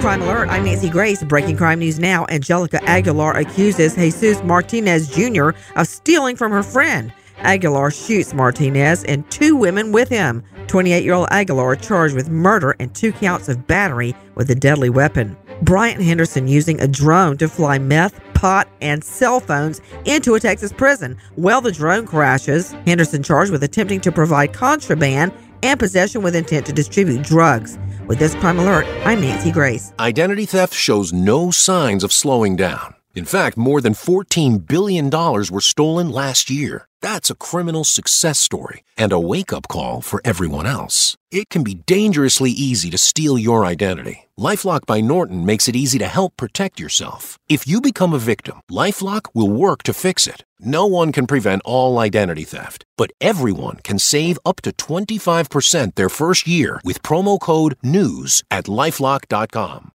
Crime Alert, I'm Nancy Grace. Breaking crime news now. Angelica Aguilar accuses Jesus Martinez Jr. of stealing from her friend. Aguilar shoots Martinez and two women with him. 28 year old Aguilar charged with murder and two counts of battery with a deadly weapon. Bryant Henderson using a drone to fly meth, pot, and cell phones into a Texas prison. Well, the drone crashes. Henderson charged with attempting to provide contraband and possession with intent to distribute drugs. With this crime alert, I'm Nancy Grace. Identity theft shows no signs of slowing down. In fact, more than $14 billion were stolen last year. That's a criminal success story and a wake up call for everyone else. It can be dangerously easy to steal your identity. Lifelock by Norton makes it easy to help protect yourself. If you become a victim, Lifelock will work to fix it. No one can prevent all identity theft, but everyone can save up to 25% their first year with promo code NEWS at lifelock.com.